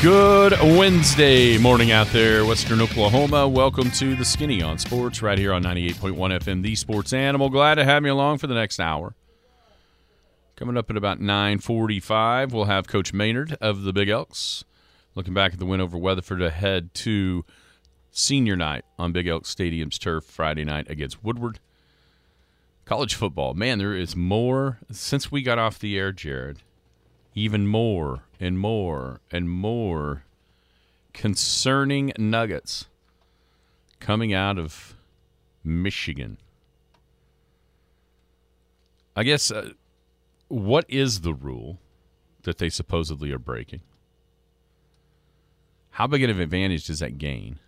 Good Wednesday morning out there, Western Oklahoma. Welcome to the Skinny on Sports right here on 98.1 FM, the Sports Animal. Glad to have you along for the next hour. Coming up at about 9:45, we'll have Coach Maynard of the Big Elks looking back at the win over Weatherford ahead to senior night on Big Elk Stadium's turf Friday night against Woodward. College football, man, there is more since we got off the air, Jared. Even more and more and more concerning nuggets coming out of Michigan. I guess uh, what is the rule that they supposedly are breaking? How big of an advantage does that gain?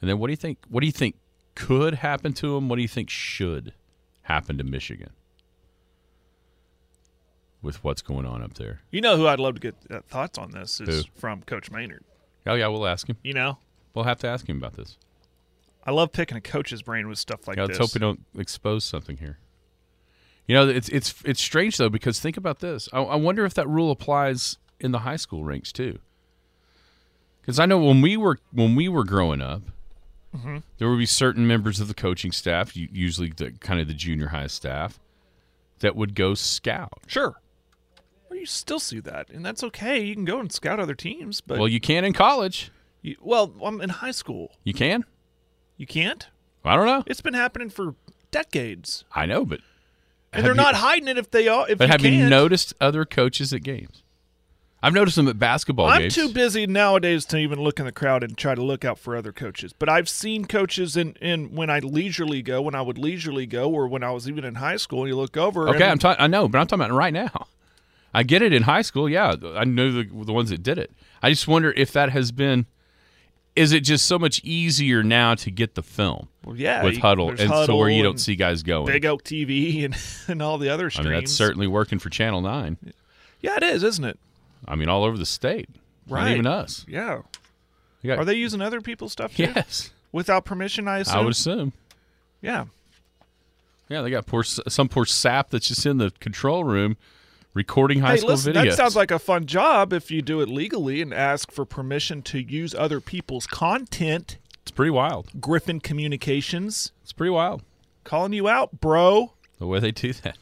And then what do you think? What do you think could happen to them? What do you think should happen to Michigan with what's going on up there? You know who I'd love to get uh, thoughts on this is Who? from Coach Maynard. Oh yeah, we'll ask him. You know, We'll have to ask him about this. I love picking a coach's brain with stuff like Yeah, let's this. hope we don't expose something here. You know, it's it's it's strange though because think about this. I, I wonder if that rule applies in the high school ranks too. Because I know when we were when we were growing up, Mm-hmm. there would be certain members of the coaching staff, usually the kind of the junior high staff, that would go scout. Sure. Well, you still see that, and that's okay. You can go and scout other teams, but well, you can in college. you, well, I'm in high school. You can. You can't. I don't know. It's been happening for decades, I know, but and they're you- not hiding it if they are. If But you have you can't. noticed other coaches at games? I've noticed them at basketball I'm games. too busy nowadays to even look in the crowd and try to look out for other coaches. But I've seen coaches in, in when I leisurely go, when I would leisurely go, or when I was even in high school, and you look over. Okay, and I'm talking. I know, but I'm talking about right now. I get it in high school. Yeah, I know the the ones that did it. I just wonder if that has been. Is it just so much easier now to get the film Well, yeah, with you- Huddle, and so where you don't see guys going? Big Oak TV and, and all the other I streams. mean, that's certainly working for Channel Nine. Yeah, it is, isn't it? I mean, all over the state. Not even us. Yeah. Got- Are they using other people's stuff too? Yes, Without permission, I assume. I would assume. Yeah. Yeah, they got poor some poor sap that's just in the control room recording high hey, school listen, videos. that sounds like a fun job if you do it legally and ask for permission to use other people's content. it's pretty wild. Griffin Communications It's pretty wild. calling you out, bro. the way they do that.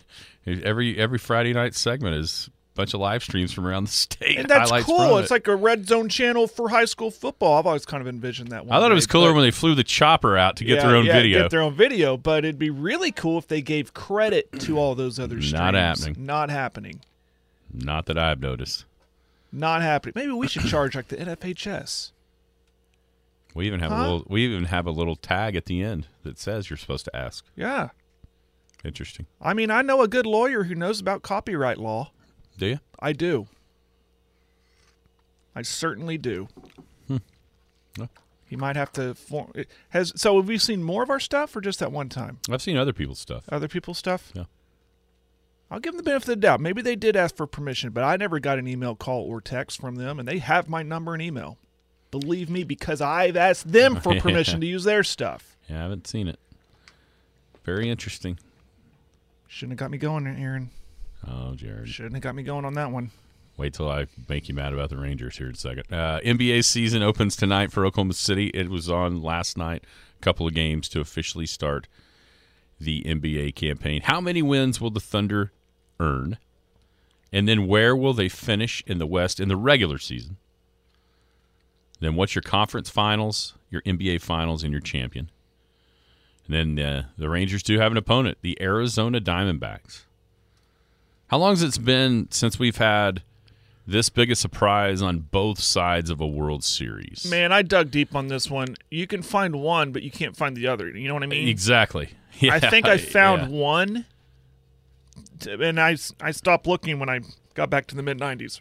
Every every Friday night segment is bunch of live streams from around the state. And that's cool. from It's it. like a red zone channel for high school football. I've always kind of envisioned that one. I thought it was cooler when they flew the chopper out to get Yeah, their own yeah, video. Get their own video, but it'd be really cool if they gave credit to all those other streams. Not happening. Not happening. Not that I've noticed. Not happening. Maybe we should charge like the NFHS. We even have a little. We even have a little tag at the end that says you're supposed to ask. Yeah. Interesting. I mean, I know a good lawyer who knows about copyright law. Do you? I do. I certainly do. Hmm. Well. He might have to form. Has so? Have we seen more of our stuff, or just that one time? I've seen other people's stuff. Other people's stuff. Yeah. I'll give them the benefit of the doubt. Maybe they did ask for permission, but I never got an email, call, or text from them, and they have my number and email. Believe me, because I've asked them for permission to use their stuff. Yeah, I haven't seen it. Very interesting. Shouldn't have got me going, Aaron. Oh, Jared. Shouldn't have got me going on that one. Wait till I make you mad about the Rangers here in a second. Uh, NBA season opens tonight for Oklahoma City. It was on last night. A couple of games to officially start the NBA campaign. How many wins will the Thunder earn? And then where will they finish in the West in the regular season? Then what's your conference finals, your NBA finals, and your champion? And then uh, the Rangers do have an opponent, the Arizona Diamondbacks. How long has it been since we've had this big a surprise on both sides of a World Series? Man, I dug deep on this one. You can find one, but you can't find the other. You know what I mean? exactly. Yeah, I think I found yeah. one, and I, I stopped looking when I got back to the mid 90s.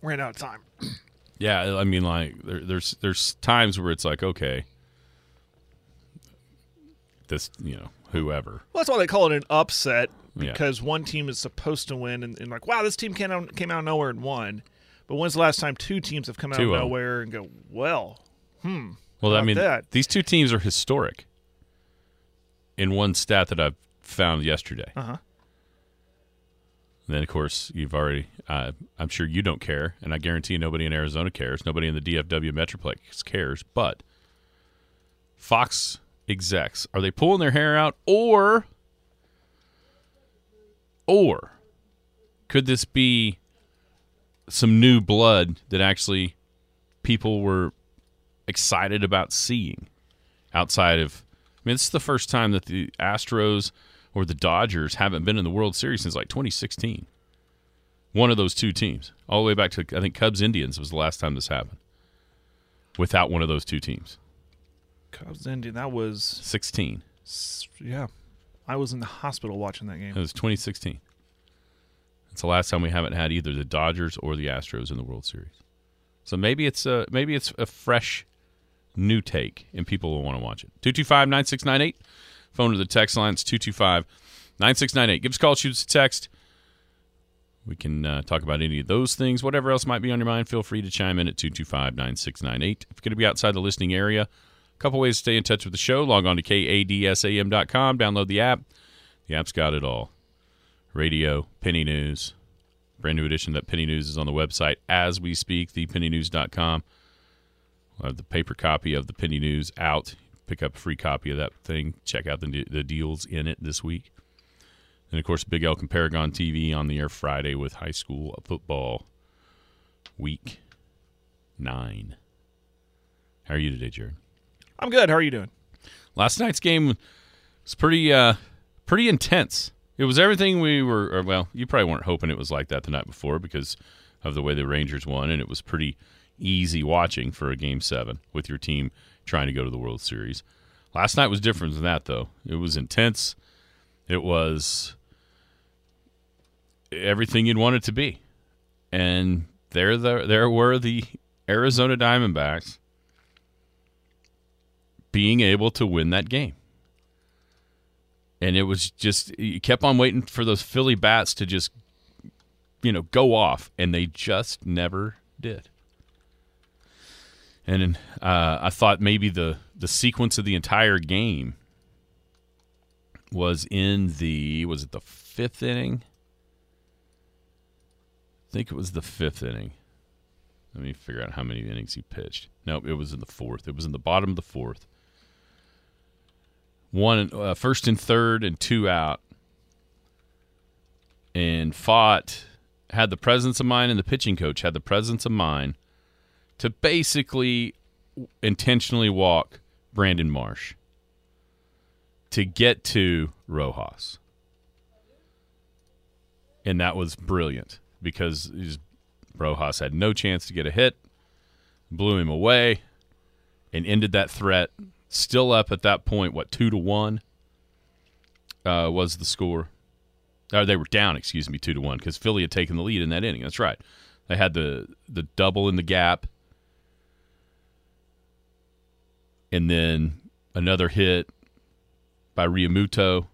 Ran out of time. Yeah, I mean, like there, there's there's times where it's like, okay, this, you know, whoever. Well, that's why they call it an upset Yeah. because one team is supposed to win, and, and like, wow, this team came out came out of nowhere and won. But when's the last time two teams have come out Two of nowhere and go, well, hmm. Well, I mean, that? these two teams are historic. In one stat that I've found yesterday. Uh-huh. Then, of course, you've already. Uh, I'm sure you don't care, and I guarantee nobody in Arizona cares. Nobody in the DFW Metroplex cares. But Fox execs are they pulling their hair out, or, or could this be some new blood that actually people were excited about seeing outside of I mean, this is the first time that the Astros or the Dodgers haven't been in the World Series since like 2016. One of those two teams, all the way back to I think Cubs Indians was the last time this happened. Without one of those two teams, Cubs Indian. That was 16. yeah. I was in the hospital watching that game. It was 2016. It's the last time we haven't had either the Dodgers or the Astros in the World Series. So maybe it's a maybe it's a fresh new take and people will want to watch it. 225-9698. Phone to the text line. It's 225-9698. Give us a call, shoot us a text. We can uh, talk about any of those things. Whatever else might be on your mind, feel free to chime in at 225-9698. If you're going to be outside the listening area, a couple ways to stay in touch with the show. Log on to kadsam.com. Download the app. The app's got it all. Radio, Penny News, brand new edition that Penny News is on the website as we speak, thepennynews.com. We'll have the paper copy of the Penny News out. Pick up a free copy of that thing. Check out the, the deals in it this week. And of course, Big Elk and Paragon TV on the air Friday with high school football week nine. How are you today, Jared? I'm good. How are you doing? Last night's game was pretty uh pretty intense. It was everything we were well, you probably weren't hoping it was like that the night before because of the way the Rangers won and it was pretty easy watching for a game 7 with your team trying to go to the World Series. Last night was different than that though. It was intense. It was everything you'd want it to be. And there the, there were the Arizona Diamondbacks being able to win that game. And it was just you kept on waiting for those Philly bats to just you know go off and they just never did. And uh, I thought maybe the the sequence of the entire game was in the was it the fifth inning? I think it was the fifth inning. Let me figure out how many innings he pitched. Nope, it was in the fourth. It was in the bottom of the fourth. One uh, first and third and two out, and fought had the presence of mind, and the pitching coach had the presence of mind to basically intentionally walk Brandon Marsh to get to Rojas. And that was brilliant because Rojas had no chance to get a hit, blew him away, and ended that threat. Still up at that point, what, two to one uh, was the score. Or they were down, excuse me, two to one because Philly had taken the lead in that inning. That's right. They had the the double in the gap, and then another hit by Realmuto,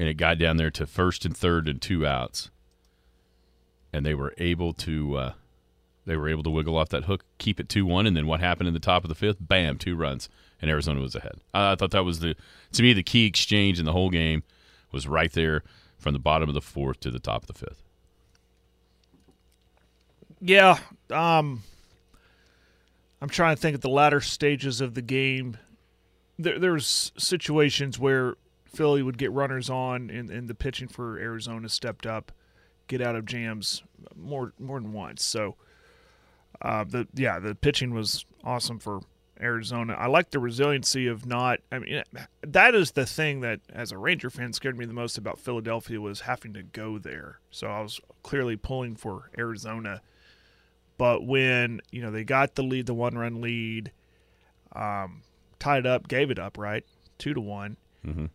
and it got down there to first and third and two outs, and they were able to uh, they were able to wiggle off that hook, keep it two one, and then what happened in the top of the fifth? Bam, two runs, and Arizona was ahead. I, thought that was the to me the key exchange in the whole game was right there from the bottom of the fourth to the top of the fifth. Yeah. Um, I'm trying to think of the latter stages of the game. There, there's situations where Philly would get runners on, and, and the pitching for Arizona stepped up, get out of jams more more than once. So, uh, the yeah, the pitching was awesome for Arizona. I like the resiliency of not. I mean, that is the thing that, as a Ranger fan, scared me the most about Philadelphia was having to go there. So I was clearly pulling for Arizona. But when you know they got the lead, the one run lead, um, tied up, gave it up right, two to one,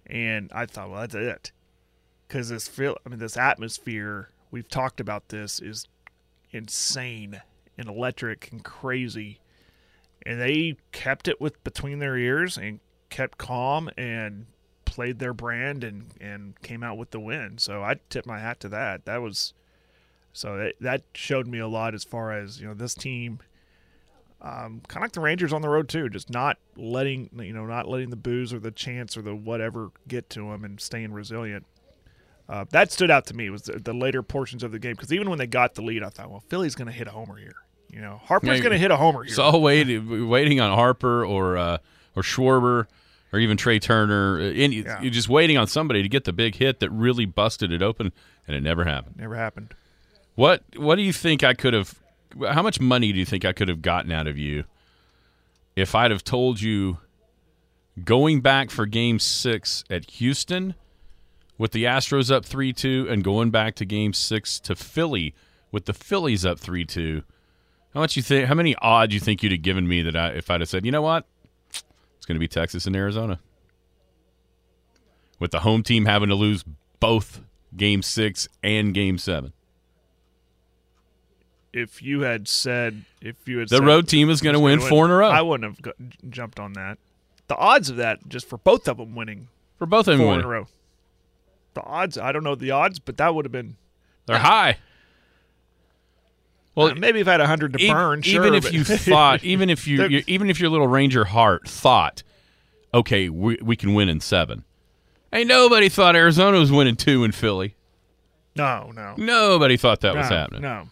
and I thought, well, that's it, because this feel, I mean, this atmosphere we've talked about this is insane and electric and crazy, and they kept it with between their ears and kept calm and played their brand and and came out with the win. So I tip my hat to that. That was so that, that showed me a lot as far as you know this team. Um, kind of like the Rangers on the road too, just not letting you know not letting the booze or the chance or the whatever get to them and staying resilient. Uh, that stood out to me was the, the later portions of the game because even when they got the lead, I thought, well, Philly's going to hit a homer here. You know, Harper's Yeah, going to hit a homer here. It's all waiting, waiting on Harper or uh, or Schwarber or even Trea Turner. Uh, and you- Yeah. You're just waiting on somebody to get the big hit that really busted it open, and it never happened. Never happened. What What do you think I could have? How much money do you think I could have gotten out of you if I'd have told you going back for Game Six at Houston with the Astros up three two, and going back to Game Six to Philly with the Phillies up three two? How much you think? How many odds you think you'd have given me that I, if I'd have said, you know what, it's going to be Texas and Arizona, with the home team having to lose both Game Six and Game Seven. If you had said, if you had The said road team is going to win four in a row I wouldn't have jumped on that. The odds of that, just for both of them winning for both of them. four winning. in a row. The odds, I don't know the odds, but that would have been. They're high. Well, uh, maybe if I had a hundred to e- burn, sure. even if but- you thought, even if you, you, even if your little Ranger heart thought, okay, we, we can win in seven. Ain't nobody thought Arizona was winning two in Philly. no, no, Nobody thought that was happening. No,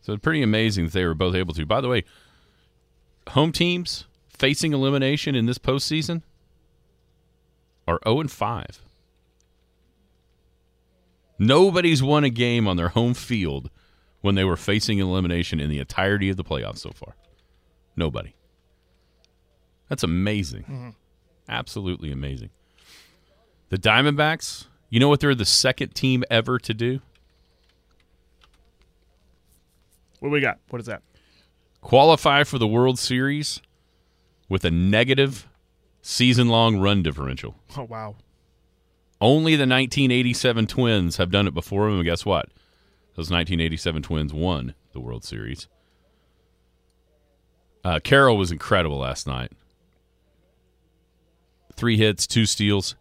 So it's pretty amazing that they were both able to. By the way, home teams facing elimination in this postseason are 0 and 5. Nobody's won a game on their home field when they were facing elimination in the entirety of the playoffs so far. Nobody. That's amazing. Mm-hmm. Absolutely amazing. The Diamondbacks, you know what they're the second team ever to do? what we got? What is that? qualify for the World Series with a negative season long run differential. Oh wow, Only the 1987 Twins have done it before, them. and guess what? Those 1987 Twins won the World Series. Uh, Carroll was incredible last night. Three hits, two steals.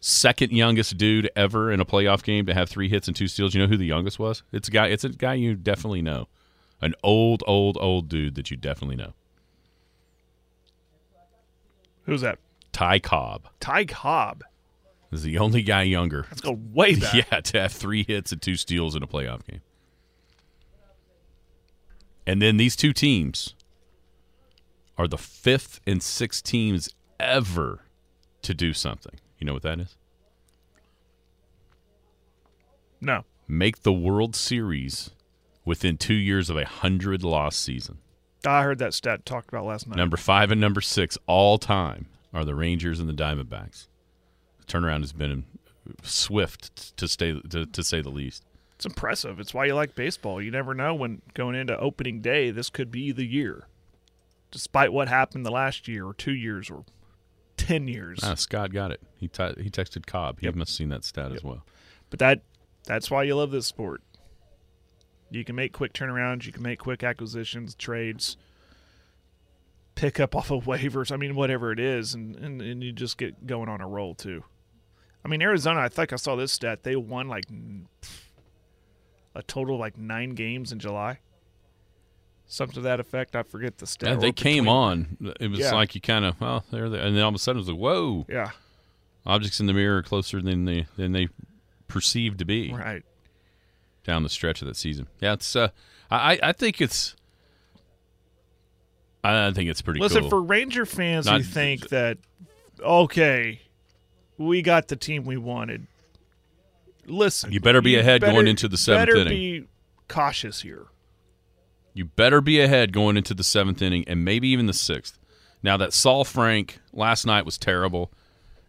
Second youngest dude ever in a playoff game to have three hits and two steals. You know who the youngest was? It's a guy. It's a guy you definitely know. An old, old, old dude that you definitely know. who's that? Ty Cobb Ty Cobb. Is the only guy younger. Let's go way back. Yeah, to have three hits and two steals in a playoff game. And then these two teams are the fifth and sixth teams ever to do something. You know what that is? No, Make the World Series within two years of a hundred loss season. I heard that stat talked about last night. Number five and number six all time are the Rangers and the Diamondbacks. Turnaround has been swift to stay to, to say the least. It's impressive. It's why you like baseball. You never know when going into opening day, this could be the year. Despite what happened the last year or two years or ten years. Ah, Scott got it. He t- he texted Cobb. He Yep. must have seen that stat as well. But that that's why you love this sport. You can make quick turnarounds, you can make quick acquisitions, trades, pick up off of waivers, I mean whatever it is, and, and, and you just get going on a roll too. I mean Arizona, I think I saw this stat, they won like a total of like nine games in July. Something to that effect. I forget the stat. Yeah, they came between- on. It was Yeah. like you kind of well, there, and then all of a sudden it was like, whoa! Yeah, Objects in the mirror are closer than they than they perceived to be right. down the stretch of that season. Yeah, it's. Uh, I I think it's. I think it's pretty Listen, cool. for Ranger fans Not- who think that, okay, we got the team we wanted. Listen, You better be ahead going into the seventh better inning. Be cautious here. You better be ahead going into the seventh inning and maybe even the sixth. Now that Saalfrank last night was terrible,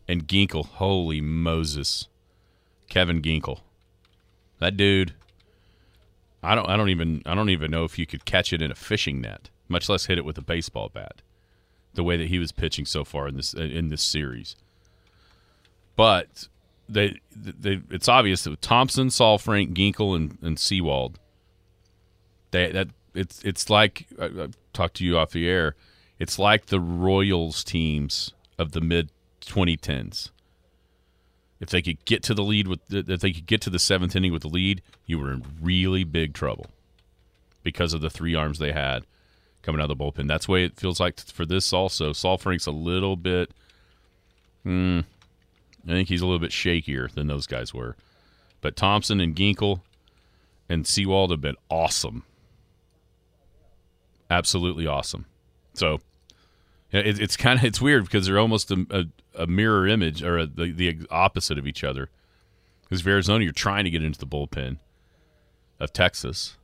and Ginkel, holy Moses, Kevin Ginkel, that dude. I don't. I don't even. I don't even know if you could catch it in a fishing net, much less hit it with a baseball bat. The way that he was pitching so far in this in this series, but they, they it's obvious that Thompson, Saul Frank, Ginkel, and and Sewald, they that it's it's like I, I talked to you off the air. It's like the Royals teams of the mid 2010s. If they could get to the lead with, if they could get to the seventh inning with the lead, you were in really big trouble because of the three arms they had coming out of the bullpen. That's the way it feels like for this also. Saalfrank's a little bit. Hmm, I think he's a little bit shakier than those guys were. But Thompson and Ginkel and Sewald have been awesome. Absolutely awesome. So it, it's kind of it's weird because they're almost a, a, a mirror image or a, the the opposite of each other. Because Arizona, you're trying to get into the bullpen of Texas.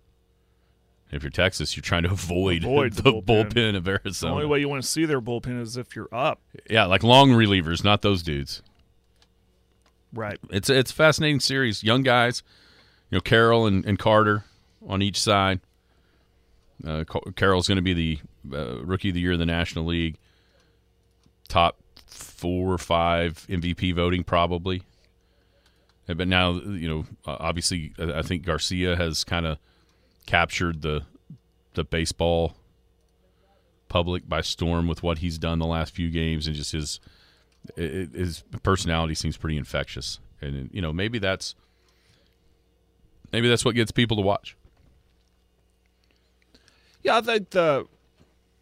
If you're Texas, you're trying to avoid, Avoid the, the bullpen. bullpen. of Arizona. The only way you want to see their bullpen is if you're up. yeah, like long relievers, not those dudes. Right. It's it's a fascinating series. Young guys, you know, Carroll and, and Carter on each side. Uh, Ca- Carroll's going to be the uh, rookie of the year in the National League. Top four or five MVP voting probably. But now, you know, obviously, I think Garcia has kind of captured the the baseball public by storm with what he's done the last few games and just his it, his personality seems pretty infectious, and you know maybe that's maybe that's what gets people to watch. Yeah, I think the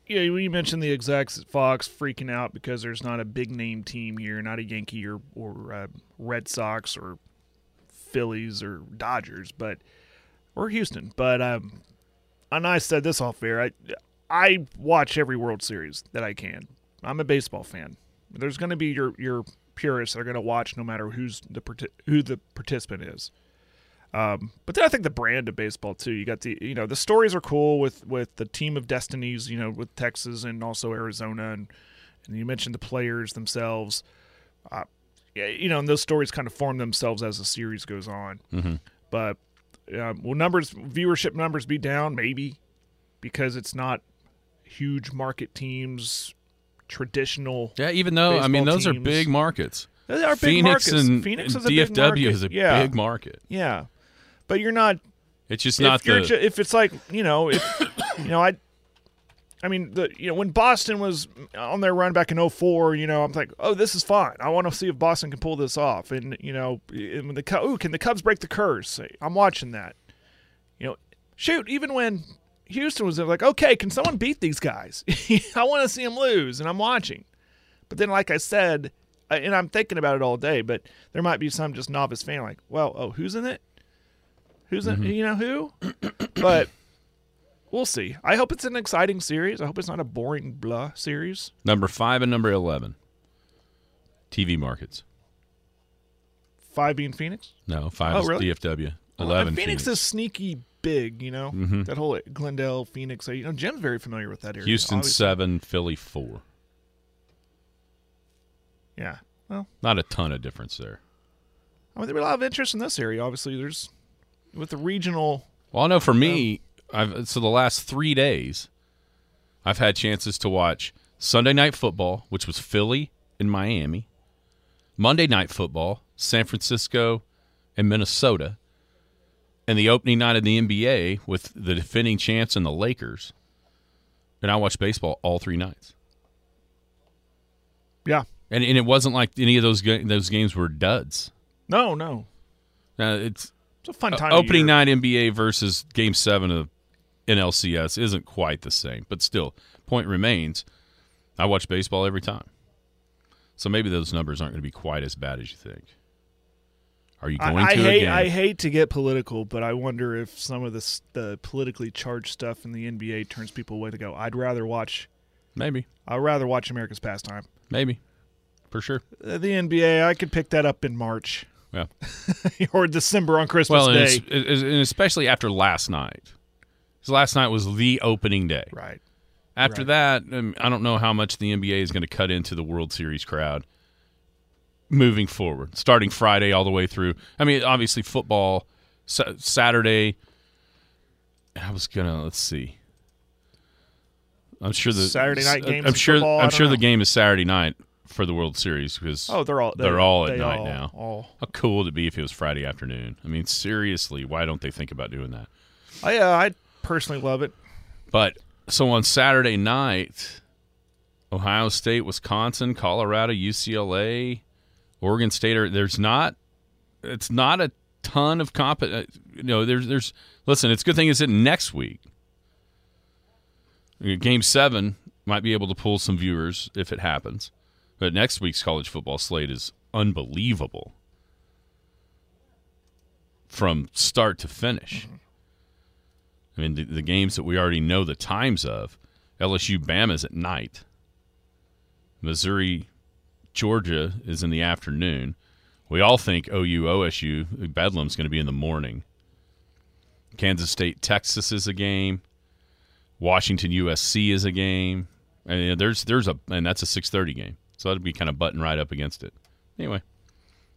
yeah, you mentioned the execs at Fox freaking out because there's not a big name team here, not a Yankee or or uh, Red Sox or Phillies or Dodgers, but or Houston. But um, and I said this off air. I I watch every World Series that I can. I'm a baseball fan. There's going to be your your purists that are going to watch no matter who's the who the participant is. Um, but then I think the brand of baseball too. You got the you know the stories are cool with with the team of destinies. You know with Texas and also Arizona, and and you mentioned the players themselves. Uh, yeah, you know, and those stories kind of form themselves as the series goes on. Mm-hmm. But um, will numbers viewership numbers be down? Maybe because it's not huge market teams, traditional. Yeah, even though I mean those are big markets. They are big Phoenix markets. and, Phoenix and is a big DFW market. is a Yeah. big market. Yeah, but you're not It's just not the ju- if it's like you know if you know I I mean the you know when Boston was on their run back in 04, you know I'm like oh this is fine I want to see if Boston can pull this off and you know and when the ooh can the Cubs break the curse I'm watching that you know shoot even when Houston was like okay can someone beat these guys I want to see them lose and I'm watching but then like I said and I'm thinking about it all day but there might be some just novice fan like well oh who's in it Who's in, mm-hmm. you know who? but we'll see. I hope it's an exciting series. I hope it's not a boring blah series. number five and number eleven. TV markets. Five being Phoenix. No, five Oh, is really? DFW. Oh, eleven. and Phoenix, Phoenix. is sneaky big. You know Mhm. that whole Glendale, Phoenix. You know Jim's very familiar with that area. Houston obviously. seven, Philly four. Yeah. Well, Not a ton of difference there. I mean, there's a lot of interest in this area. Obviously, there's with the regional. Well, I know for me, I've so the last three days, I've had chances to watch Sunday night football, which was Philly and Miami, Monday night football, San Francisco and Minnesota, and the opening night of the NBA with the defending champs and the Lakers. And I watched baseball all three nights, Yeah. and and it wasn't like any of those ga- those games were duds. No, no. Now it's It's a fun Uh, time. of opening night NBA versus Game Seven of NLCS isn't quite the same, but still, point remains. I watch baseball every time, so maybe those numbers aren't going to be quite as bad as you think. Are you I, going I to hate again? I hate to get political, but I wonder if some of this the politically charged stuff in the NBA turns people away to go. I'd rather watch. maybe, I'd rather watch America's pastime. maybe, for sure. Uh, The NBA, I could pick that up in March Yeah. or December on Christmas Well, Day. and especially after last night, 'Cause last night was the opening day. Right. After Right. that, um, I don't know how much the NBA is going to cut into the World Series crowd moving forward, starting Friday all the way through. I mean, obviously football sa- Saturday. I was gonna let's see. I'm sure the Saturday night games I'm sure. football? I'm sure the game is Saturday night for the World Series because Oh, they're all they're all at night all- now. All. How cool would it be if it was Friday afternoon? I mean, seriously, why don't they think about doing that? I uh, I personally love it. But so on Saturday night, Ohio State, Wisconsin, Colorado, UCLA, Oregon State. Are, there's not. It's not a ton of comp. Uh, you know, there's there's. Listen, it's a good thing it's in next week. Game seven might be able to pull some viewers if it happens, but next week's college football slate is unbelievable from start to finish. I mean, the, the games that we already know the times of. LSU Bama's at night. Missouri Georgia is in the afternoon. We all think OU OSU Bedlam's going to be in the morning. Kansas State Texas is a game. Washington USC is a game. And there's there's a and that's a 6:30 game. So that'd be kind of button right up against it. Anyway,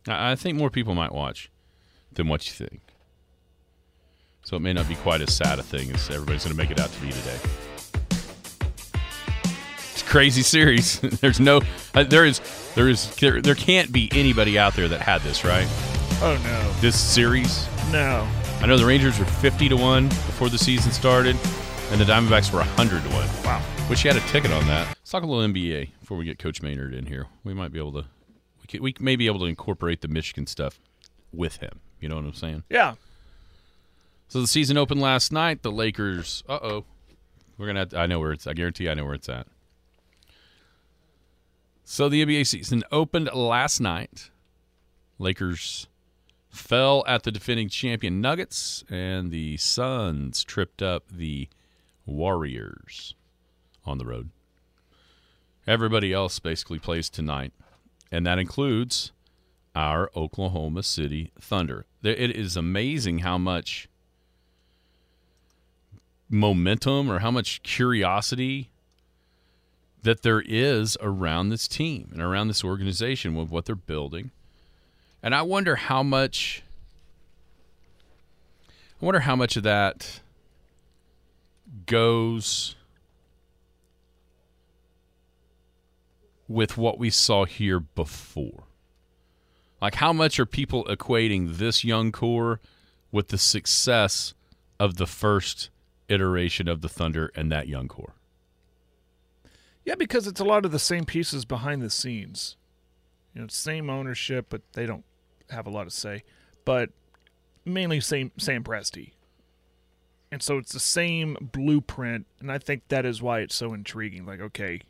I, I think more people might watch than what you think. So it may not be quite as sad a thing as everybody's going to make it out to be today. Crazy series. There's no, uh, there is, there is, there, there can't be anybody out there that had this, right? Oh no, This series. no. I know the Rangers were 50 to 1 before the season started, and the Diamondbacks were 100 to 1. Wow. Wish you had a ticket on that. Let's talk a little NBA before we get Coach Maynard in here. We might be able to, we, could, we may be able to incorporate the Michigan stuff with him. You know what I'm saying? Yeah. So the season opened last night. The Lakers. Uh oh. We're gonna. Have to, I know where it's. I guarantee I know where it's at. So the NBA season opened last night. Lakers fell at the defending champion Nuggets, and the Suns tripped up the Warriors on the road. Everybody else basically plays tonight, and that includes our Oklahoma City Thunder. It is amazing how much momentum or how much curiosity that there is around this team and around this organization with what they're building. And I wonder how much I wonder how much of that goes with what we saw here before. Like how much are people equating this young core with the success of the first iteration of the Thunder and that young core. Yeah, because it's a lot of the same pieces behind the scenes. You know, same ownership, but they don't have a lot to say. But mainly same Sam Presti. And so it's the same blueprint, and I think that is why it's so intriguing. Like, okay,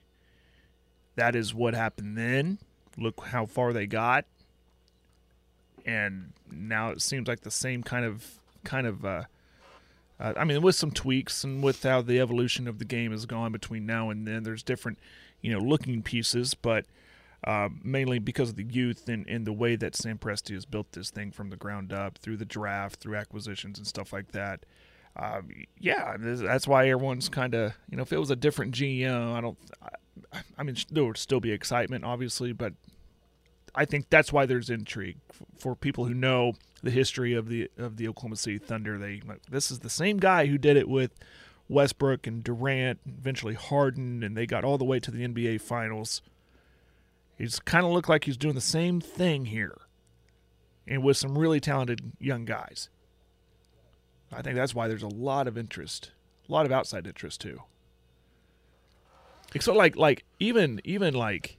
that is what happened then. Look how far they got. And now it seems like the same kind of kind of uh, uh, I mean, with some tweaks and with how the evolution of the game has gone between now and then, there's different, you know, looking pieces, but uh, mainly because of the youth and, and the way that Sam Presti has built this thing from the ground up through the draft, through acquisitions and stuff like that. Uh, yeah, that's why everyone's kind of, you know, if it was a different GM, I don't, I, I mean, there would still be excitement, obviously, but I think that's why there's intrigue for people who know the history of the of the Oklahoma City Thunder. They this is the same guy who did it with Westbrook and Durant, eventually Harden, and they got all the way to the NBA Finals. He's kind of looked like he's doing the same thing here, and with some really talented young guys. I think that's why there's a lot of interest, a lot of outside interest too. So like like even even like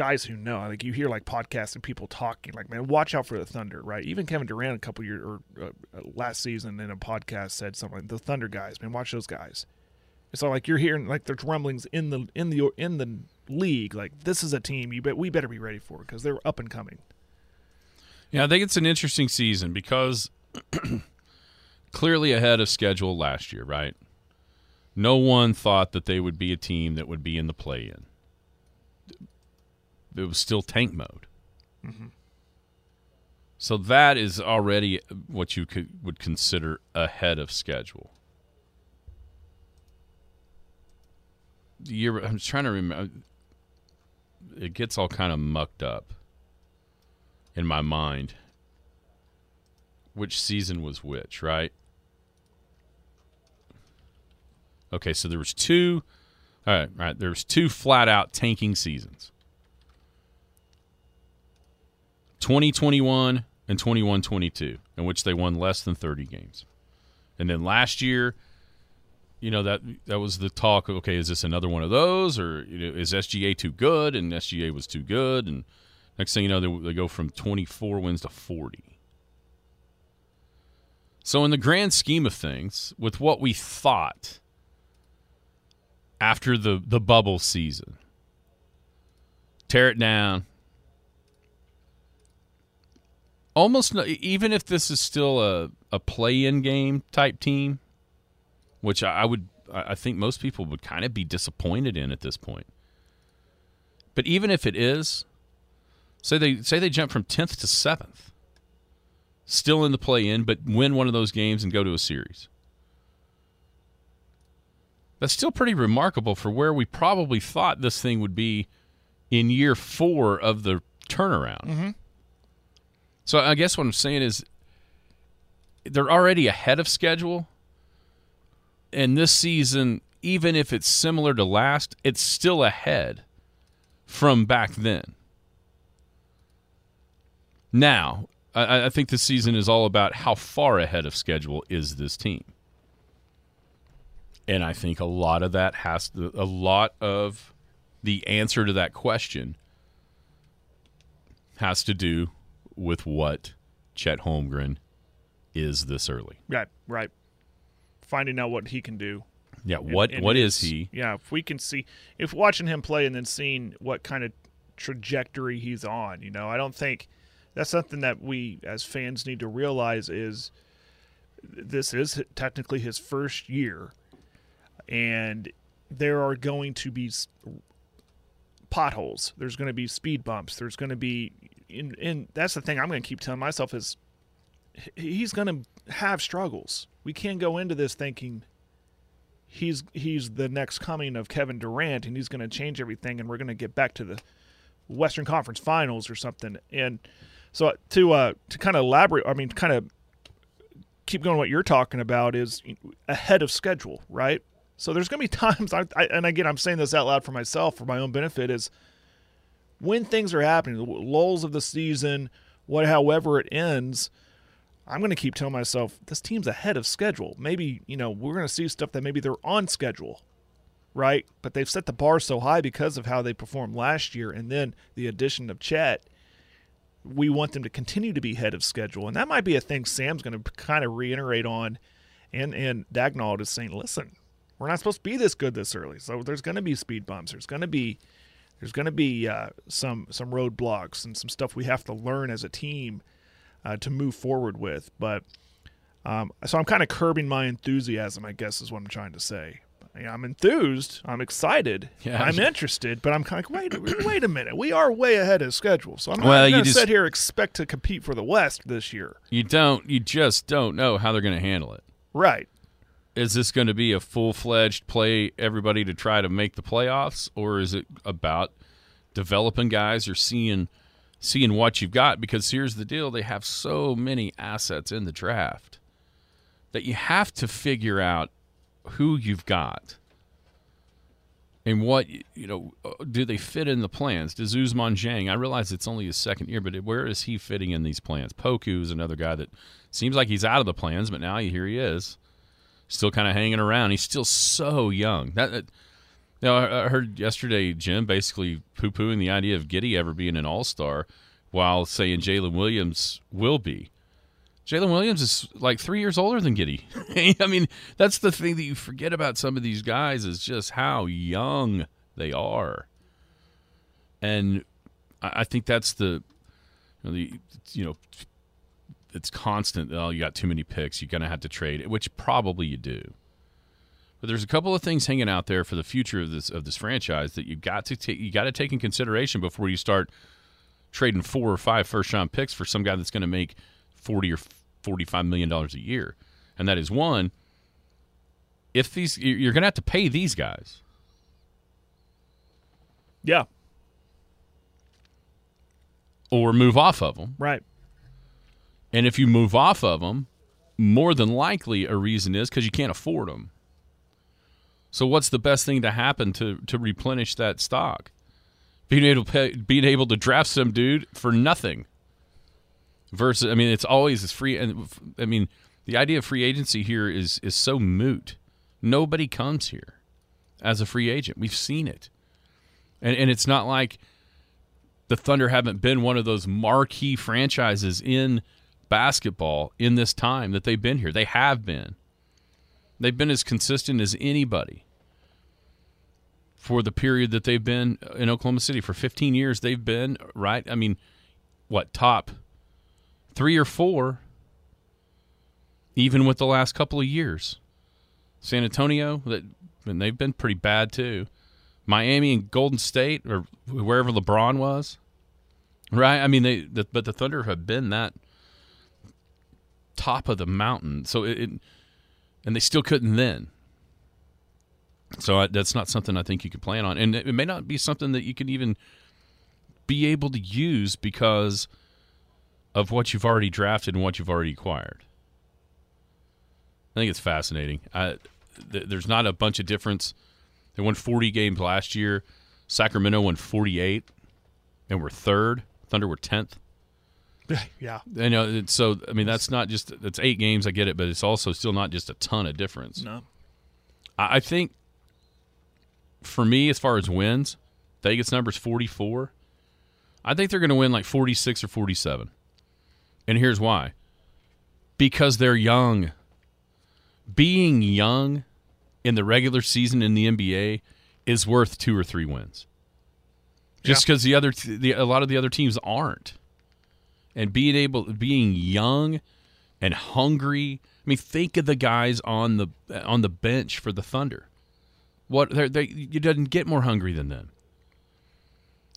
guys who know, like you hear like podcasts and people talking, like man, watch out for the Thunder, right? Even Kevin Durant a couple years or uh, last season in a podcast said something. Like, the Thunder guys, man, watch those guys. It's all like you're hearing like there's rumblings in the in the in the league, like this is a team you bet we better be ready for because they're up and coming. Yeah, I think it's an interesting season because clearly ahead of schedule last year, right? No one thought that they would be a team that would be in the play-in it was still tank mode. Mm-hmm. So that is already what you could would consider ahead of schedule. The year I'm trying to remember. It gets all kind of mucked up in my mind. Which season was which, right? Okay, so there was two. All right, all right. There was two flat out tanking seasons. 2021 and 21-22 in which they won less than 30 games. And then last year you know that that was the talk. Okay, is this another one of those, or you know, is SGA too good? And SGA was too good, and next thing you know, they, they go from 24 wins to 40. So, in the grand scheme of things, with what we thought after the the bubble season, tear it down. Almost even if this is still a, a play in game type team, which I, would I think most people would kind of be disappointed in at this point. But even if it is, say they say they jump from tenth to seventh, still in the play in, but win one of those games and go to a series. That's still pretty remarkable for where we probably thought this thing would be in year four of the turnaround. Mm-hmm. So I guess what I'm saying is they're already ahead of schedule. And this season, even if it's similar to last, it's still ahead from back then. Now, I, I think this season is all about how far ahead of schedule is this team. And I think a lot of that has to, a lot of the answer to that question has to do with what Chet Holmgren is this early. Right, right. Finding out what he can do. Yeah, what And what his- is he? Yeah, if we can see, if watching him play and then seeing what kind of trajectory he's on, you know, I don't think that's something that we as fans need to realize is this is technically his first year, and there are going to be potholes. There's going to be speed bumps. There's going to be, in, in that's the thing I'm going to keep telling myself is he's going to have struggles. We can't go into this thinking he's he's the next coming of Kevin Durant and he's going to change everything and we're going to get back to the Western Conference Finals or something. And so to uh to kind of elaborate, I mean kind of keep going what you're talking about is ahead of schedule, right? So there's going to be times I, I and again I'm saying this out loud for myself for my own benefit is when things are happening, the lulls of the season, what however it ends, I'm going to keep telling myself this team's ahead of schedule. Maybe, you know, we're going to see stuff that maybe they're on schedule, right? But they've set the bar so high because of how they performed last year and then the addition of Chet. We want them to continue to be ahead of schedule. And that might be a thing Sam's going to kind of reiterate on. And, and Daigneault is saying, listen, we're not supposed to be this good this early. So there's going to be speed bumps. There's going to be there's going to be uh, some some roadblocks and some stuff we have to learn as a team uh, to move forward with. But um, so I'm kind of curbing my enthusiasm, I guess, is what I'm trying to say. I'm enthused. I'm excited. Yeah. I'm interested, but I'm kind of like, wait, wait a minute. We are way ahead of schedule, so I'm not Well, you going to sit here expect to compete for the West this year. You don't you just don't know how they're going to handle it. Right. Is this going to be a full-fledged play everybody to try to make the playoffs? Or is it about developing guys or seeing seeing what you've got? Because here's the deal they have so many assets in the draft that you have to figure out who you've got and what you know do they fit in the plans? Does Ousmane Dieng I realize it's only his second year but where is he fitting in these plans? Poku is another guy that seems like he's out of the plans but now here he is still kind of hanging around he's still so young that, that you I I heard yesterday Jim basically poo pooing the idea of Giddey ever being an all star while saying Jalen Williams will be. Jalen Williams is like three years older than Giddey. I mean, that's the thing that you forget about some of these guys is just how young they are. And I I think that's the, you know, the, you know it's constant. Oh, you got too many picks. You're going to have to trade, which probably you do. But there's a couple of things hanging out there for the future of this of this franchise that you got to take you got to take in consideration before you start trading four or five first round picks for some guy that's going to make forty or forty five million dollars a year. And that is one. If these you're going to have to pay these guys. Yeah. or move off of them. Right. And if you move off of them, more than likely a reason is because you can't afford them. So what's the best thing to happen to to replenish that stock? Being able to pay, being able to draft some dude for nothing. Versus, I mean, it's always this free. And I mean, the idea of free agency here is is so moot Nobody comes here as a free agent. We've seen it. And and it's not like the Thunder haven't been one of those marquee franchises in basketball in this time that they've been here. They have been. They've been as consistent as anybody for the period that they've been in Oklahoma City. For 15 years, they've been, right? I mean, what, top three or four, even with the last couple of years. San Antonio, that and they've been pretty bad too. Miami and Golden State, or wherever LeBron was, right? I mean, they, the, but the Thunder have been that top of the mountain. So it, it and they still couldn't then. So I, that's not something I think you could plan on, and it, it may not be something that you can even be able to use because of what you've already drafted and what you've already acquired. I think it's fascinating. I, th- there's not a bunch of difference. They won 40 games last year. Sacramento won 48, and we're third. Thunder were 10th. yeah. I know. So I mean, that's not just it's eight games. I get it, but it's also still not just a ton of difference. No. I I think for me, as far as wins, Vegas number's 44. I think they're going to win like 46 or 47. And here's why because they're young. Being young in the regular season in the NBA is worth two or three wins. Just because the other, the, a lot of the other teams aren't, and being able, being young and hungry. I mean, think of the guys on the on the bench for the Thunder. What they you doesn't get more hungry than them.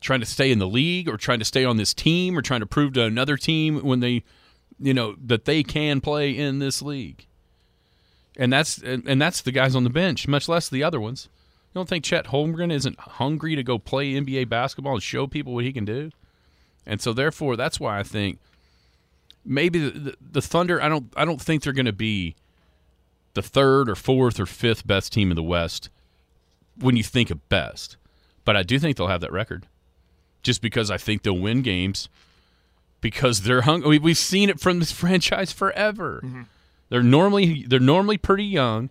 Trying to stay in the league, or trying to stay on this team, or trying to prove to another team when they, you know, that they can play in this league. And that's and, and that's the guys on the bench, much less the other ones. You don't think Chet Holmgren isn't hungry to go play NBA basketball and show people what he can do? And so, therefore, that's why I think maybe the, the, the Thunder. I don't. I don't think they're going to be the third or fourth or fifth best team in the West when you think of best. But I do think they'll have that record, just because I think they'll win games because they're hung. We, we've seen it from this franchise forever. Mm-hmm. They're normally they're normally pretty young,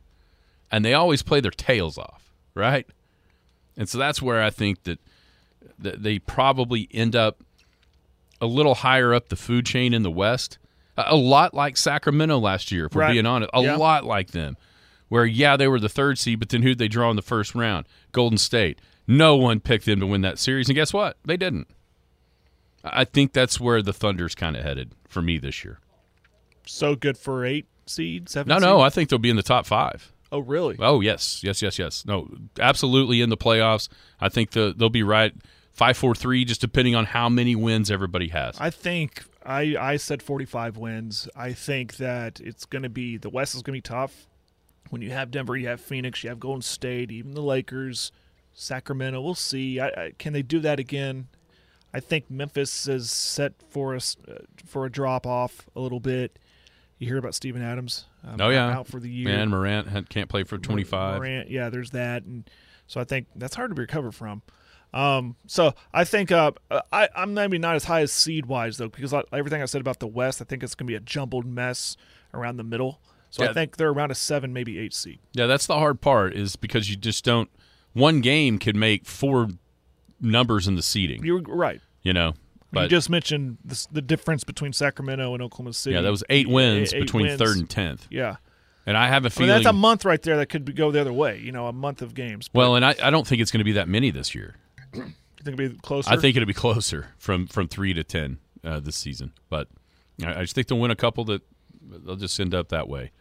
and they always play their tails off, right? And so that's where I think that, that they probably end up a little higher up the food chain in the West. A, lot like Sacramento last year, if we're Right. being honest. A Yeah. lot like them. Where, yeah, they were the third seed, but then who'd they draw in the first round? Golden State. No one picked them to win that series. And guess what? They didn't. I I think that's where the Thunder's kind of headed for me this year. So good for eight seed, seven. No, seed? no, I think they'll be in the top five. Oh, really? Oh yes, yes, yes, yes. No, absolutely in the playoffs. I think the they'll be right five, four, three, just depending on how many wins everybody has. I think I I said 45 wins. I think that it's going to be the West is going to be tough. When you have Denver, you have Phoenix, you have Golden State, even the Lakers, Sacramento. We'll see. I, I, can they do that again? I think Memphis is set for us uh, for a drop off a little bit. You hear about Steven Adams? Um, oh yeah, out for the year. Man, Morant can't play for twenty five. Morant, yeah, there's that, and so I think that's hard to recover from. Um, so I think uh, I, I'm maybe not as high as seed wise though, because I, everything I said about the West, I think it's going to be a jumbled mess around the middle. So Yeah. I think they're around a seven, maybe eight seed. Yeah, that's the hard part is because you just don't. One game could make four numbers in the seeding. You're right. You know, you just mentioned the, the difference between Sacramento and Oklahoma City. yeah, that was eight wins Eight between wins. third and tenth, Yeah, and I have a I mean feeling. that's a month right there that could be- go the other way. You know, a month of games. But well, and I, I don't think it's going to be that many this year. You think it'll be closer? I think it'll be closer from from three to ten uh, this season, but I, I just think they'll win a couple that they'll just end up that way.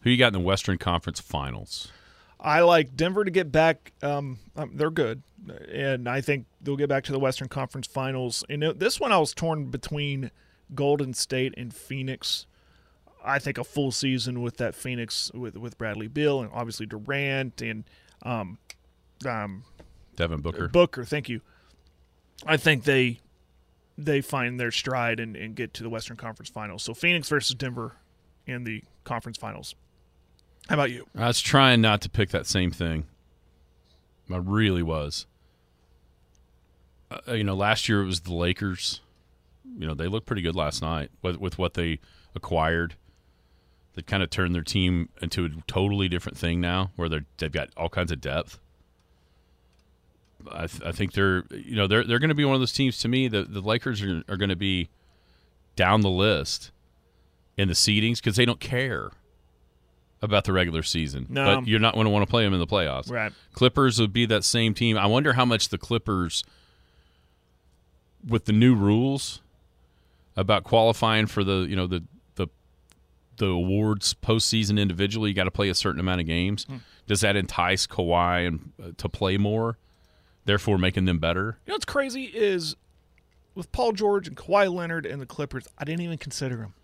Who you got in the Western Conference Finals? I like Denver to get back. Um, um, they're good, and I think they'll get back to the Western Conference Finals. And this one, I was torn between Golden State and Phoenix. I think a full season with that Phoenix with with Bradley Beal and obviously Durant and um, um, Devin Booker. Booker. Thank you. I think they they find their stride and, and get to the Western Conference Finals. So Phoenix versus Denver in the conference finals. How about you? I was trying not to pick that same thing. I really was. Uh, you know, last year it was the Lakers. You know, they looked pretty good last night with with what they acquired. They kind of turned their team into a totally different thing now, where they're they've got all kinds of depth. I, th- I think they're you know they're they're going to be one of those teams to me. The the Lakers are, are going to be down the list in the seedings because they don't care about the regular season. No. But you're not going to want to play them in the playoffs. Right. Clippers would be that same team. I wonder how much the Clippers, with the new rules about qualifying for the you know the the the awards postseason individually, you got to play a certain amount of games. Hmm. Does that entice Kawhi and uh, to play more, therefore making them better? You know what's crazy is with Paul George and Kawhi Leonard and the Clippers, I didn't even consider them.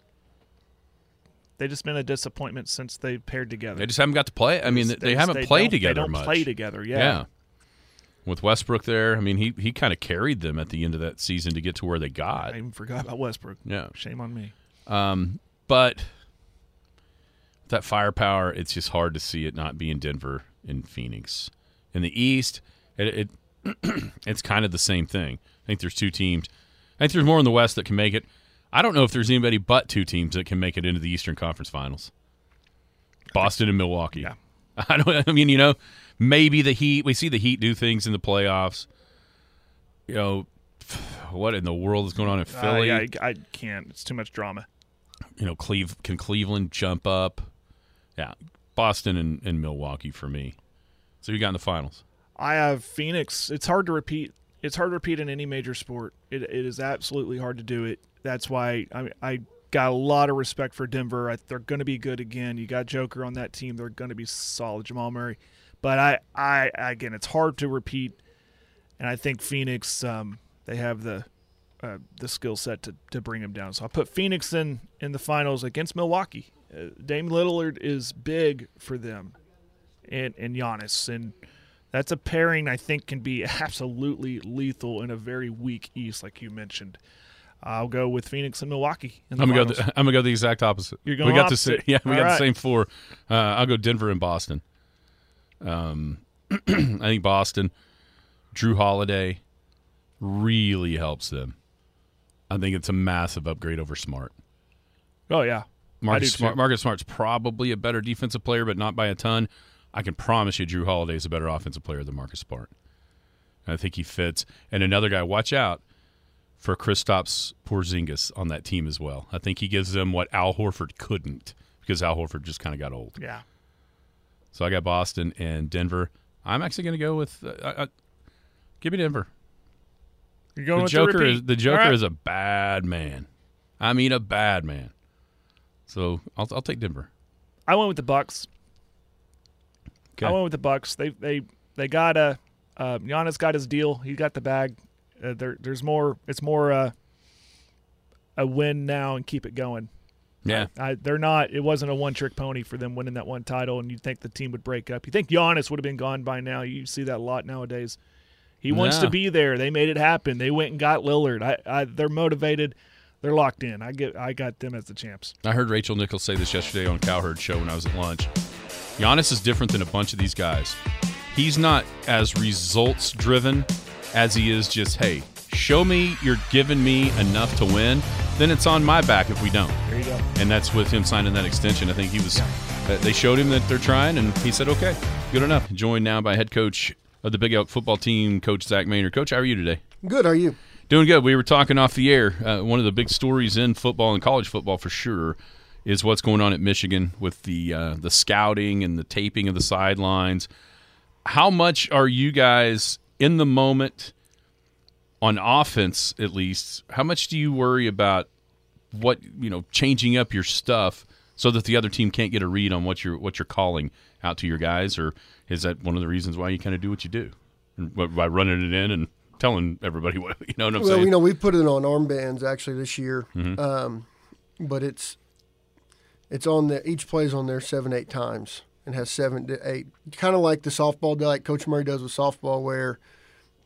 They just been a disappointment since they paired together. They just haven't got to play. I mean, they, They- haven't played together They don't much. play together. Yeah. Yeah. With Westbrook there, I mean, he he kind of carried them at the end of that season to get to where they got. I even forgot about Westbrook. Yeah. Shame on me. Um, but that firepower, it's just hard to see it not being Denver and Phoenix. In the East, it, it it's kind of the same thing. I think there's two teams. I think there's more in the West that can make it. I don't know if there's anybody but two teams that can make it into the Eastern Conference Finals. Boston and Milwaukee. Yeah. I don't. I mean, you know, maybe the Heat. We see the Heat do things in the playoffs. You know, what in the world is going on in Uh, Philly? yeah, I, I can't. It's too much drama. you know, Cleve can Cleveland jump up? Yeah, Boston and, and Milwaukee for me. So you got in the finals. I have Phoenix. It's hard to repeat. It's hard to repeat in any major sport. It, it is absolutely hard to do it. That's why I, I got a lot of respect for Denver. I, they're going to be good again. You got Joker on that team. They're going to be solid. Jamal Murray. But I, I again, it's hard to repeat. And I think Phoenix, um, they have the uh, the skill set to, to bring them down. So I put Phoenix in in the finals against Milwaukee. Uh, Dame Lillard is big for them, and and Giannis, and that's a pairing I think can be absolutely lethal in a very weak East, like you mentioned. I'll go with Phoenix and Milwaukee. In the I'm gonna go. The, I'm gonna go the exact opposite. You're we going got opposite. the yeah. We All got right. the same four. Uh, I'll go Denver and Boston. Um, I think Boston, Jrue Holiday, really helps them. I think it's a massive upgrade over Smart. oh yeah, Marcus. Smart, Marcus Smart's probably a better defensive player, but not by a ton. I can promise you, Jrue Holiday is a better offensive player than Marcus Smart. And I think he fits. And another guy, watch out for Kristaps Porzingis on that team as well. I think he gives them what Al Horford couldn't because Al Horford just kind of got old. yeah. So I got Boston and Denver. I'm actually going to go with uh, uh, give me Denver. You're going The with Joker the is the Joker right. is a bad man. I mean, a bad man. So I'll, I'll take Denver. I went with the Bucks. Okay. I went with the Bucks. They they they got a uh, Giannis got his deal. He got the bag. Uh, there there's more. It's more uh, a win now and keep it going. Yeah. I, they're not. It wasn't a one trick pony for them winning that one title, and you'd think the team would break up. You think Giannis would have been gone by now. You see that a lot nowadays. He wants Yeah. to be there. They made it happen. They went and got Lillard. I, I they're motivated. They're locked in. I get. I got them as the champs. I heard Rachel Nichols say this yesterday on Cowherd Show when I was at lunch. Giannis is different than a bunch of these guys. He's not as results driven as he is just, hey, show me you're giving me enough to win, then it's on my back if we don't. There you go. And that's with him signing that extension. I think he was, uh, they showed him that they're trying, and he said, okay, good enough. Joined now by head coach of the Big Elk football team, Coach Zach Maynard. Coach, how are you today? Good. How are you? Doing good. We were talking off the air. Uh, one of the big stories in football and college football for sure is what's going on at Michigan with the uh, the scouting and the taping of the sidelines. How much are you guys in the moment on offense, at least? How much do you worry about what you know changing up your stuff so that the other team can't get a read on what you're what you're calling out to your guys, or is that one of the reasons why you kind of do what you do by running it in and telling everybody what you know what I'm Well, saying? you know, we put it on armbands actually this year, um, but it's it's on the each plays on there seven eight times and has seven to eight, kind of like the softball like Coach Murray does with softball, where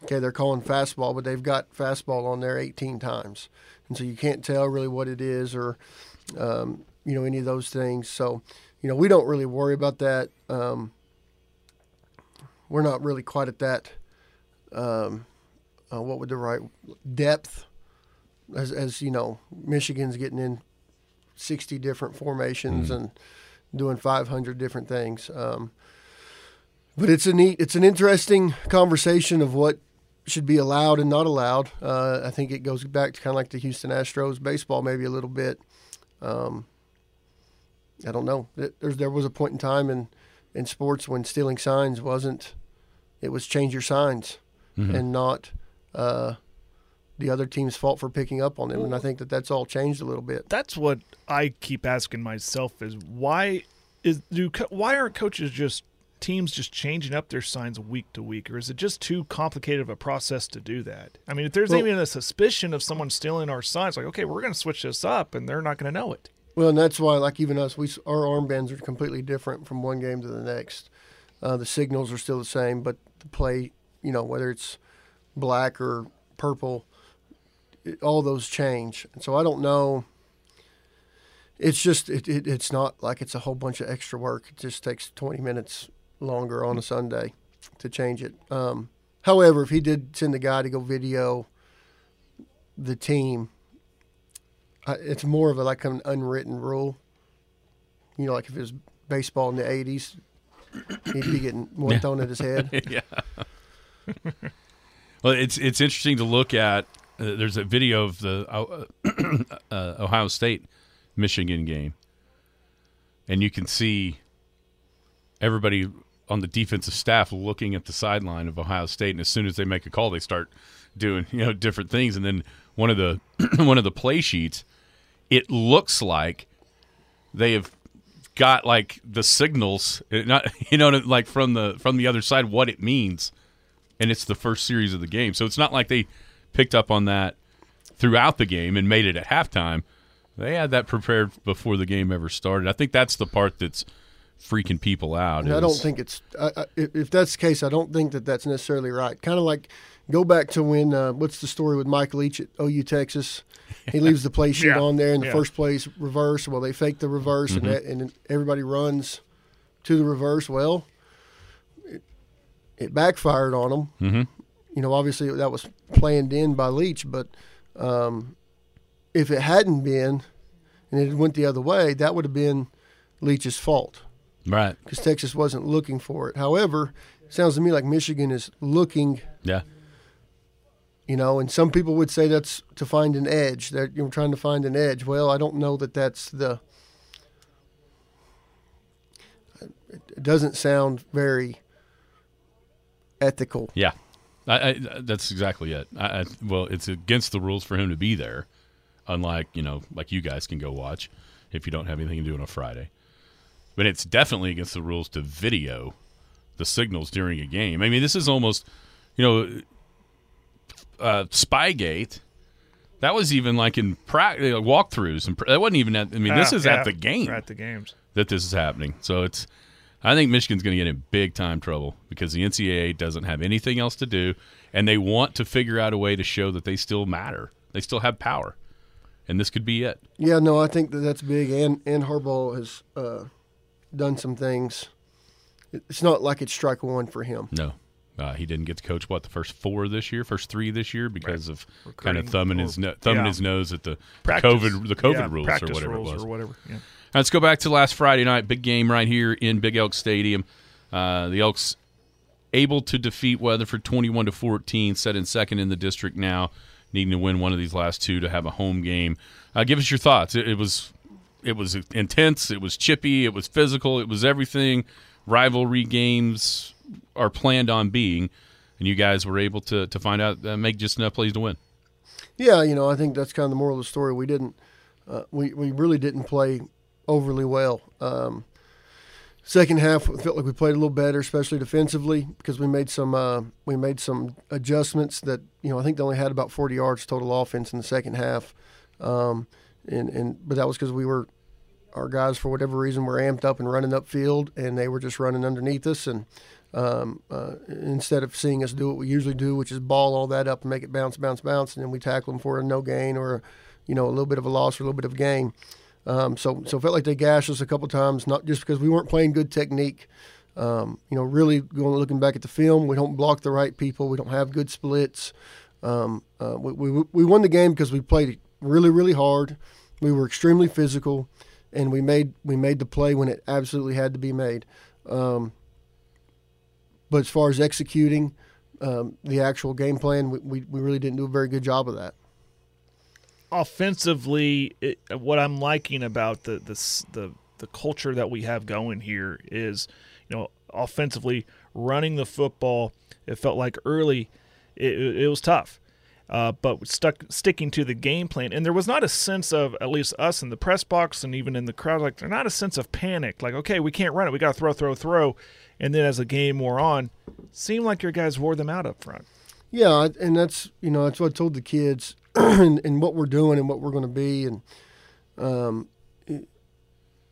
okay they're calling fastball, but they've got fastball on there eighteen times, and so you can't tell really what it is or um, you know any of those things. So you know we don't really worry about that. Um, we're not really quite at that. Um, uh, what would the right depth as, as you know michigan's getting in 60 different formations and doing 500 different things. Um, but it's a neat, it's an interesting conversation of what should be allowed and not allowed. Uh, I think it goes back to kind of like the Houston Astros baseball, maybe a little bit. Um, I don't know. There, there was a point in time in, in sports when stealing signs wasn't, it was change your signs and not uh, the other team's fault for picking up on them. And I think that that's all changed a little bit. That's what I keep asking myself: is why is do why aren't coaches just teams just changing up their signs week to week, or is it just too complicated of a process to do that? I mean, if there's Well- even a suspicion of someone stealing our signs, like okay, we're going to switch this up, and they're not going to know it. Well, and that's why, like even us, we our armbands are completely different from one game to the next. Uh, the signals are still the same, but the play, you know, whether it's black or purple, all those change. And so I don't know. It's just it, it, it's not like it's a whole bunch of extra work. It just takes 20 minutes longer on a Sunday to change it. Um, however, if he did send a guy to go video the team, I, it's more of a like an unwritten rule. You know, like if it was baseball in the '80s, he'd be getting one thrown at his head. yeah. well, it's it's interesting to look at. Uh, there's a video of the uh, uh, Ohio State Michigan game, and you can see everybody on the defensive staff looking at the sideline of Ohio State, and as soon as they make a call, they start doing you know different things. And then one of the one of the play sheets, it looks like they have got like the signals, not you know like from the from the other side what it means, and it's the first series of the game. So it's not like they picked up on that throughout the game and made it at halftime. They had that prepared before the game ever started. I think that's the part that's freaking people out. And I don't think it's I, I, if if that's the case, I don't think that that's necessarily right. Kind of like go back to when uh, what's the story with Mike Leach at OU Texas? He leaves the play sheet Yeah, on there, in the yeah. first place reverse. Well, they fake the reverse, and that, and everybody runs to the reverse. Well, it, it backfired on them. Mm-hmm. You know, obviously that was planned in by Leach, but um, if it hadn't been, and it went the other way, that would have been Leach's fault right. because Texas wasn't looking for it. However, it sounds to me like Michigan is looking, Yeah. you know, and some people would say that's to find an edge. They're you know, trying to find an edge. Well, I don't know that that's the. It doesn't sound very ethical. Yeah, I, I, that's exactly it. I, I, well, it's against the rules for him to be there, unlike you know, like you guys can go watch if you don't have anything to do on a Friday. But it's definitely against the rules to video the signals during a game. I mean, this is almost, you know, uh, Spygate. That was even like in pra- uh, walkthroughs, and pr- that wasn't even at. I mean, this Ah, is yeah, at the game At the games. that this is happening. So it's I think Michigan's going to get in big time trouble because the NCAA doesn't have anything else to do and they want to figure out a way to show that they still matter. They still have power. And this could be it. Yeah, no, I think that that's big. And and Harbaugh has uh, done some things. It's not like it's strike one for him. No. Uh, he didn't get to coach what the first four this year, first three this year because of kind of Recruiting thumbing his no, thumbing yeah. his nose at the, the Practice. COVID the COVID Yeah, rules or whatever rules it was. or whatever. Yeah. Let's go back to last Friday night. Big game right here in Big Elk Stadium. Uh, the Elks able to defeat Weatherford 21 to 14, set in second in the district now, needing to win one of these last two to have a home game. Uh, give us your thoughts. It, it was it was intense. It was chippy. It was physical. It was everything rivalry games are planned on being, and you guys were able to to find out uh, make just enough plays to win. Yeah, you know, I think that's kind of the moral of the story. We didn't, uh, we we really didn't play overly well. Um, second half felt like we played a little better, especially defensively, because we made some uh, we made some adjustments that you know I think they only had about 40 yards total offense in the second half, um, and and but that was because we were our guys for whatever reason were amped up and running upfield, and they were just running underneath us and. Um, uh, instead of seeing us do what we usually do, which is ball all that up and make it bounce, bounce, bounce, and then we tackle them for a no gain or, you know, a little bit of a loss or a little bit of gain. Um, so, so felt like they gashed us a couple times, not just because we weren't playing good technique. Um, you know, really going looking back at the film, we don't block the right people. We don't have good splits. Um, uh, we, we we won the game because we played really really hard. we were extremely physical, and we made we made the play when it absolutely had to be made. Um, but as far as executing um, the actual game plan, we, we, we really didn't do a very good job of that. Offensively, it, what I'm liking about the, the the culture that we have going here is, you know, offensively running the football. It felt like early, it, it was tough, uh, but stuck sticking to the game plan, and there was not a sense of at least us in the press box and even in the crowd, like there's not a sense of panic. Like, okay, we can't run it, we got to throw, throw, throw, and then as the game wore on, seemed like your guys wore them out up front. Yeah, and that's you know that's what I told the kids and, and what we're doing and what we're going to be and um,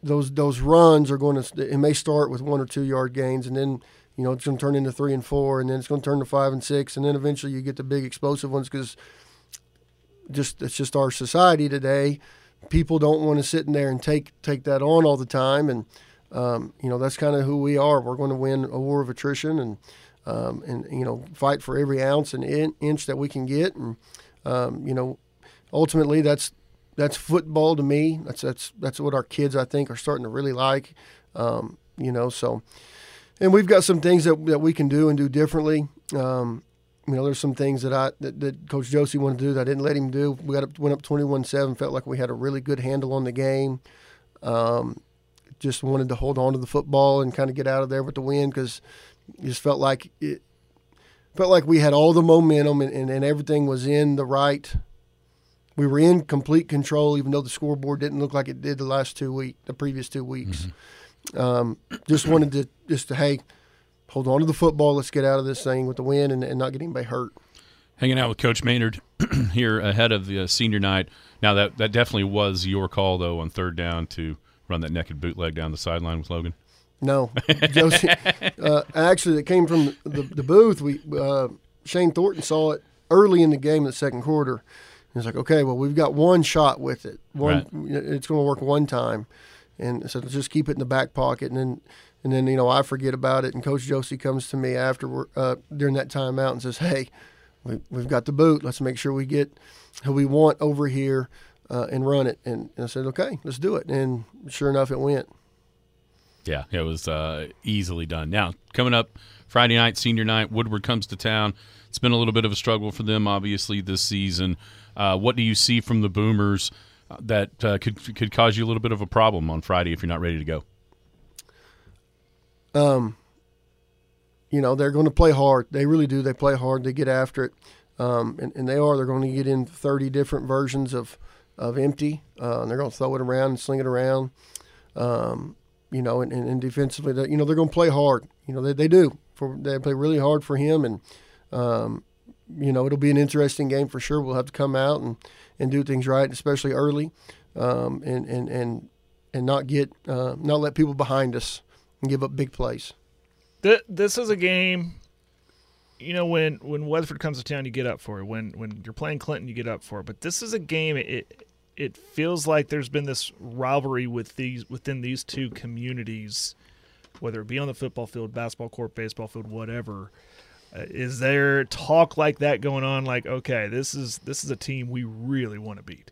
those those runs are going to it may start with one or two yard gains and then you know it's going to turn into three and four and then it's going to turn to five and six and then eventually you get the big explosive ones because just it's just our society today. People don't want to sit in there and take take that on all the time and. Um, you know that's kind of who we are. We're going to win a war of attrition, and um, and you know fight for every ounce and in, inch that we can get and um, you know ultimately that's that's football to me. That's that's that's what our kids I think are starting to really like um, you know so and we've got some things that, that we can do and do differently. Um, you know there's some things that I that, that coach Josie wanted to do that I didn't let him do. We got up went up 21-7 felt like we had a really good handle on the game. Um, just wanted to hold on to the football and kind of get out of there with the win because it just felt like it felt like we had all the momentum and, and, and everything was in the right. We were in complete control, even though the scoreboard didn't look like it did the last two week, the previous two weeks. Um, just wanted to just to hey, hold on to the football. Let's get out of this thing with the win and, and not get anybody hurt. Hanging out with Coach Maynard here ahead of the uh, senior night. Now that that definitely was your call though on third down to run that naked bootleg down the sideline with Logan. No, Josie. uh, actually, it came from the, the booth. We uh, Shane Thornton saw it early in the game, in the second quarter. He's like, "Okay, well, we've got one shot with it. One, it's going to work one time, and so just keep it in the back pocket." And then, and then you know, I forget about it, and Coach Josie comes to me after uh, during that timeout and says, "Hey, we, we've got the boot. Let's make sure we get who we want over here." Uh, and run it, and, and I said, "Okay, let's do it." And sure enough, it went. Yeah, it was uh, easily done. Now, coming up Friday night, senior night, Woodward comes to town. It's been a little bit of a struggle for them, obviously, this season. Uh, what do you see from the Boomers uh, that uh, could could cause you a little bit of a problem on Friday if you're not ready to go? Um, you know, they're going to play hard. They really do. They play hard. They get after it, um, and, and they are. They're going to get in 30 different versions of of empty, uh, and they're going to throw it around and sling it around. Um, you know, and, and, and defensively, they, you know, they're going to play hard. You know, they, they do. For they play really hard for him, and um, you know, it'll be an interesting game for sure. We'll have to come out and, and do things right, especially early, um, and and and and not get uh, not let people behind us and give up big plays. This is a game. You know, when when Weatherford comes to town, you get up for it. When when you're playing Clinton, you get up for it. But this is a game. It it feels like there's been this rivalry with these within these two communities, whether it be on the football field, basketball court, baseball field, whatever. Uh, is there talk like that going on? Like, okay, this is this is a team we really want to beat.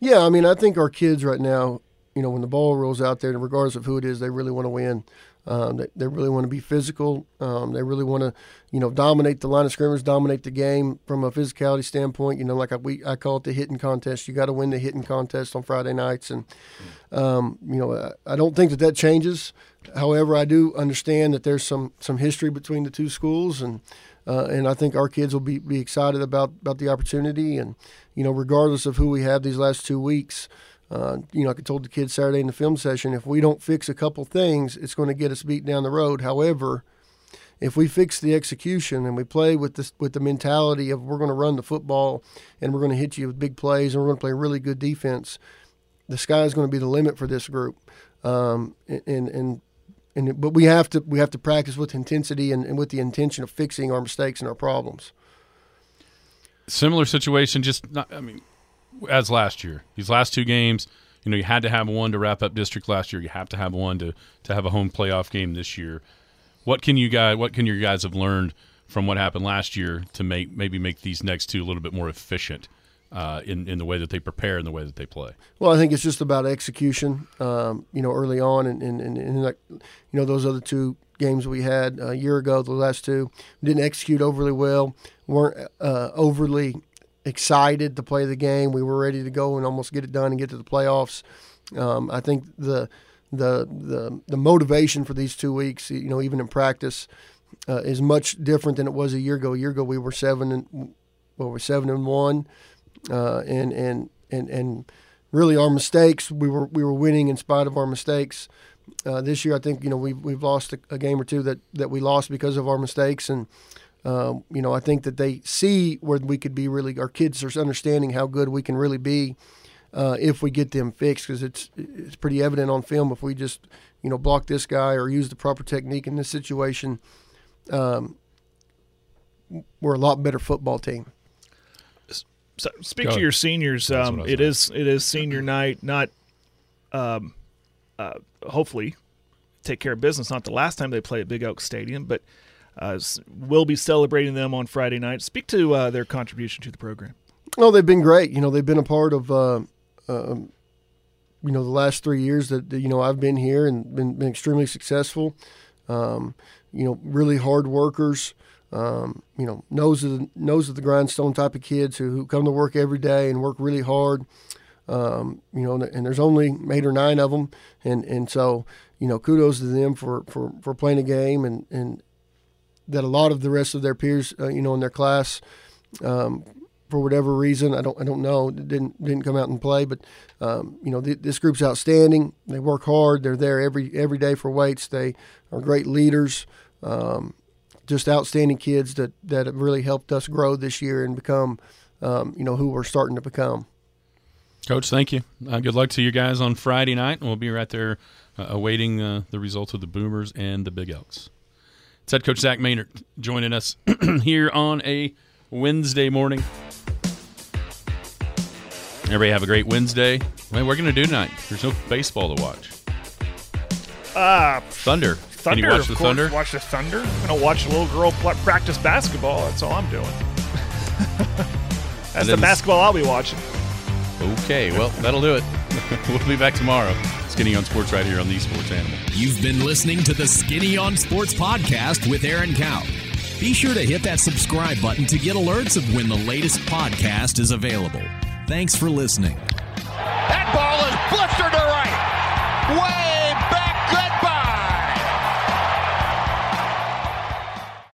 Yeah, I mean, I think our kids right now, you know, when the ball rolls out there, regardless of who it is, they really want to win. Um, they, they really want to be physical. Um, they really want to, you know, dominate the line of scrimmage, dominate the game from a physicality standpoint. You know, like I, we, I call it the hitting contest. You got to win the hitting contest on Friday nights, and um, you know, I, I don't think that that changes. However, I do understand that there's some some history between the two schools, and uh, and I think our kids will be, be excited about about the opportunity. And you know, regardless of who we have these last two weeks, uh, you know, I told the kids Saturday in the film session, if we don't fix a couple things, it's going to get us beat down the road. However, if we fix the execution and we play with this with the mentality of we're going to run the football and we're going to hit you with big plays and we're going to play really good defense, the sky is going to be the limit for this group. Um, and and and but we have to we have to practice with intensity and, and with the intention of fixing our mistakes and our problems. Similar situation, just not, I mean, as last year. These last two games, you know, you had to have one to wrap up district last year. You have to have one to to have a home playoff game this year. What can you guys? What can your guys have learned from what happened last year to make maybe make these next two a little bit more efficient uh, in in the way that they prepare and the way that they play. Well, I think it's just about execution. Um, you know, early on, and and, and, like, you know those other two games we had a year ago, the last two didn't execute overly well, weren't uh, overly excited to play the game. We were ready to go and almost get it done and get to the playoffs. Um, I think the the the the motivation for these two weeks, you know, even in practice, uh, is much different than it was a year ago. A year ago, we were seven and well, we're seven and one uh, and and and and really our mistakes. We were we were winning in spite of our mistakes. Uh, this year, I think you know we've we've lost a, a, game or two that that we lost because of our mistakes, and um, you know I think that they see where we could be really. Our kids are understanding how good we can really be uh, if we get them fixed because it's it's pretty evident on film if we just you know block this guy or use the proper technique in this situation. Um, we're a lot better football team. So speak Go to your seniors. Um, it is it is senior night. Not, um, uh, hopefully, take care of business. Not the last time they play at Big Oak Stadium, but we'll be celebrating them on Friday night. Speak to uh, their contribution to the program. Oh, they've been great. You know, they've been a part of. Uh, um, you know, the last three years that, you know I've been here and been, been extremely successful. Um, you know, really hard workers um, you know, nose of the, nose of the grindstone type of kids who, who come to work every day and work really hard. Um, you know, and there's only eight or nine of them, and and so you know, kudos to them for for, for playing a game and and that a lot of the rest of their peers, uh, you know, in their class. Um, for whatever reason, I don't, I don't know, didn't didn't come out and play, but um, you know, th- this group's outstanding. They work hard. They're there every every day for weights. They are great leaders. Um, just outstanding kids that that have really helped us grow this year and become, um, you know, who we're starting to become. Coach, thank you. Uh, good luck to you guys on Friday night, and we'll be right there uh, awaiting uh, the results of the Boomers and the Big Elks. It's head coach Zach Maynard joining us here on a Wednesday morning. Everybody have a great Wednesday. What we're going to do tonight? There's no baseball to watch. Uh, Thunder. Thunder. Can you watch the course, Thunder? Watch the Thunder. I'm gonna watch a little girl practice basketball. That's all I'm doing. That's the basketball I'll be watching. Okay, well that'll do it. we'll be back tomorrow. Skinny on Sports right here on the Sports Animal. You've been listening to the Skinny on Sports podcast with Aaron Cow. Be sure to hit that subscribe button to get alerts of when the latest podcast is available. Thanks for listening. That ball is blistered around